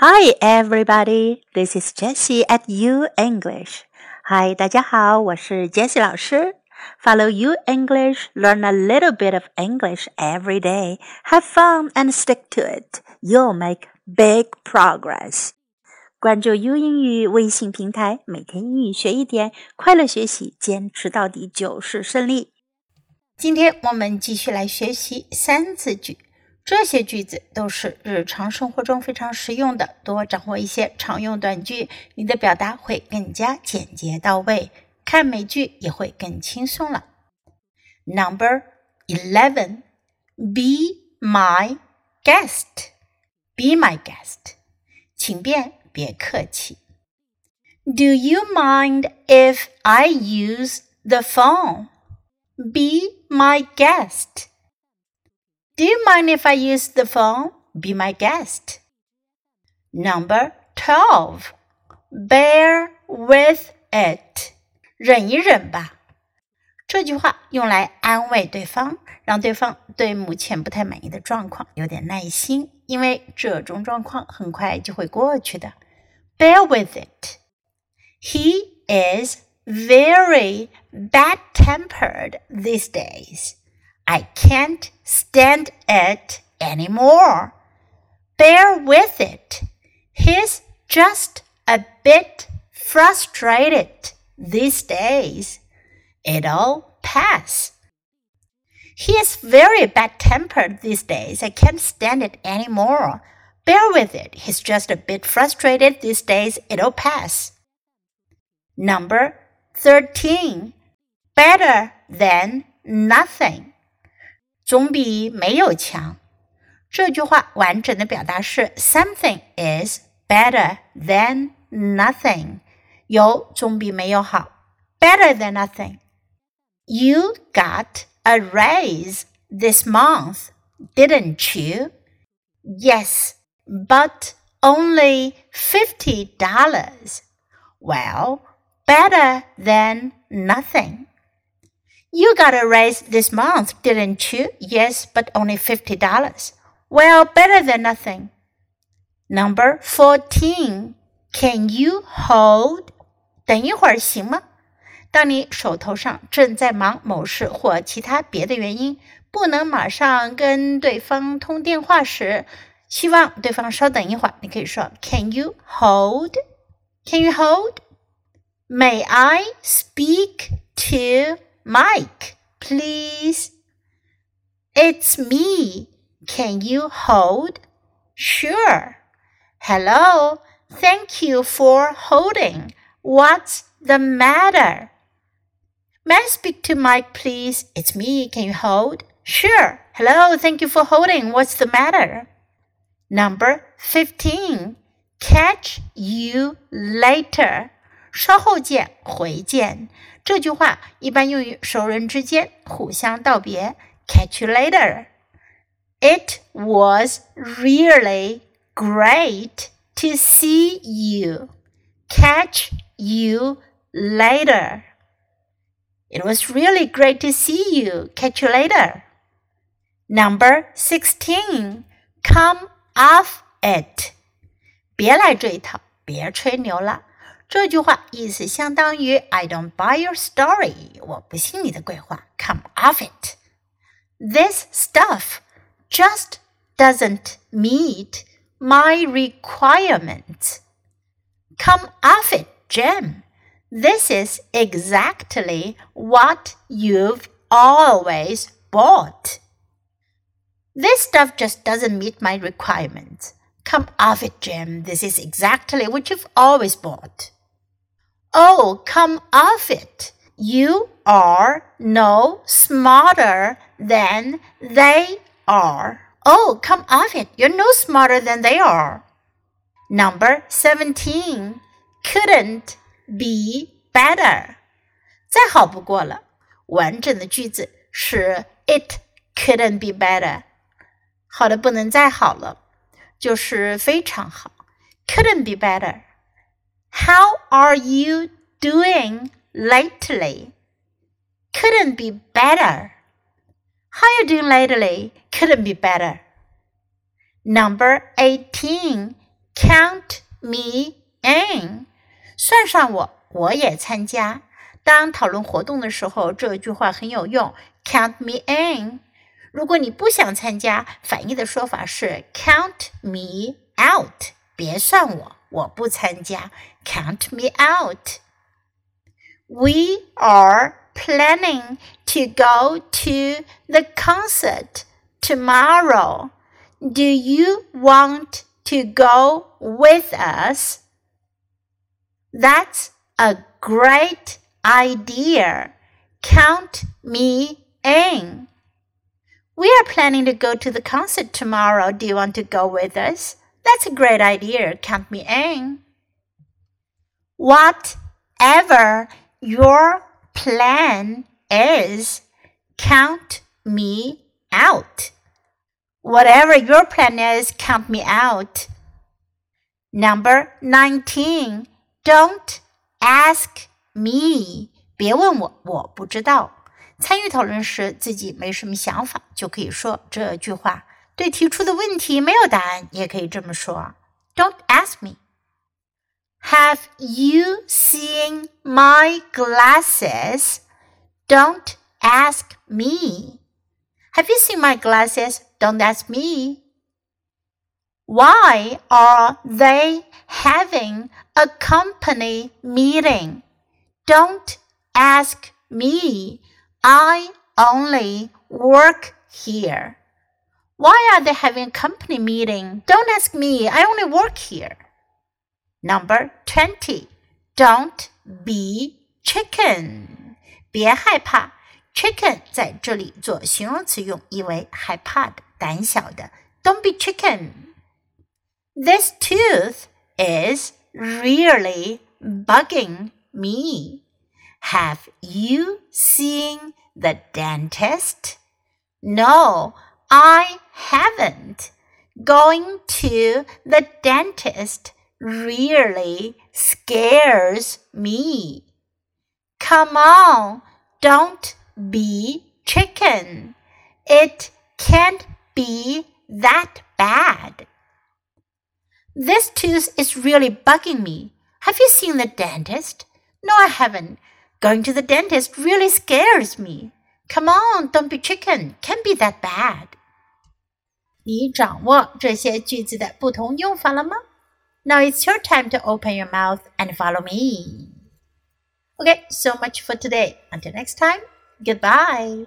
Hi, everybody. This is Jessie at U English. Hi, 大家好，我是 Jessie 老师。Follow U English, learn a little bit of English every day. Have fun and stick to it. You'll make big progress. 关注 U 英语微信平台，每天英语学一点，快乐学习，坚持到底就是胜利。今天我们继续来学习三字句。 这些句子都是日常生活中非常实用的，多掌握一些常用短句，你的表达会更加简洁到位，看美剧也会更轻松了。Number eleven, be my guest, be my guest，请便，别客气。Do you mind if I use the phone? Be my guest. Do you mind if I use the phone? Be my guest. Number 12. Bear with it. 忍一忍吧。这句话用来安慰对方，让对方对目前不太满意的状况有点耐心，因为这种状况很快就会过去的。Bear with it. He is very bad tempered these days. I can't stand it anymore. Bear with it. He's just a bit frustrated these days. It'll pass. He is very bad tempered these days. I can't stand it anymore. Bear with it. He's just a bit frustrated these days. It'll pass. Number 13. Better than nothing. 总比没有强。这句话完整的表达是 something is better than nothing，有总比没有好。Better than nothing. You got a raise this month, didn't you? Yes, but only fifty dollars. Well, better than nothing. You got a raise this month, didn't you? Yes, but only $50. Well, better than nothing. Number 14. Can you hold? 等一会儿行吗？当你手头上正在忙某事或其他别的原因，不能马上跟对方通电话时，希望对方稍等一会儿。你可以说 Can you hold? Can you hold? May I speak to Mike, please. It's me. Can you hold? Sure. Hello. Thank you for holding. What's the matter? May I speak to Mike, please? It's me. Can you hold? Sure. Hello. Thank you for holding. What's the matter? Number 15. Catch you later. 稍后见，回见。这句话一般用于熟人之间互相道别。Catch you later. It was really great to see you. Catch you later. It was really great to see you. Catch you later. Number 16. Come off it. 别来这一套，别吹牛了。 这句话意思相当于 "I don't buy your story"，我不信你的鬼话。Come off it. This stuff just doesn't meet my requirements. Come off it, Jim. This is exactly what you've always bought. This stuff just doesn't meet my requirements. Come off it, Jim. This is exactly what you've always bought. Oh, come off it. You are no smarter than they are. Oh, come off it. You're no smarter than they are. Number 17. Couldn't be better. 再好不过了。完整的句子是 It couldn't be better。好的不能再好了，就是非常好。Couldn't be better。 how are you doing lately? Couldn't be better. How are you doing lately? Couldn't be better. Number 18. Count me in，算上我，我也参加。当讨论活动的时候，这句话很有用。Count me in。如果你不想参加，反义的说法是 Count me out，别算我， 我不参加。Count me out。We are planning to go to the concert tomorrow. Do you want to go with us? That's a great idea. Count me in. We are planning to go to the concert tomorrow. Do you want to go with us? That's a great idea. Count me in. Whatever your plan is, count me out. Whatever your plan is, count me out. Number 19. Don't ask me. 别问我，我不知道。参与讨论时自己没什么想法，就可以说这句话。 对提出的问题没有答案，也可以这么说：Don't ask me. Have you seen my glasses? Don't ask me. Have you seen my glasses? Don't ask me. Why are they having a company meeting? Don't ask me. I only work here. Why are they having a company meeting? Don't ask me. I only work here. Number 20. Don't be chicken. 别害怕，chicken 在这里做形容词用，意为害怕的、胆小的。Don't be chicken. This tooth is really bugging me. Have you seen the dentist? No, I haven't. Going to the dentist really scares me. Come on, don't be chicken. It can't be that bad. This tooth is really bugging me. Have you seen the dentist? No, I haven't. Going to the dentist really scares me. Come on, don't be chicken. Can't be that bad. 你掌握这些句子的不同用法了吗？now it's your time to open your mouth and follow me. Okay, so much for today. Until next time, goodbye.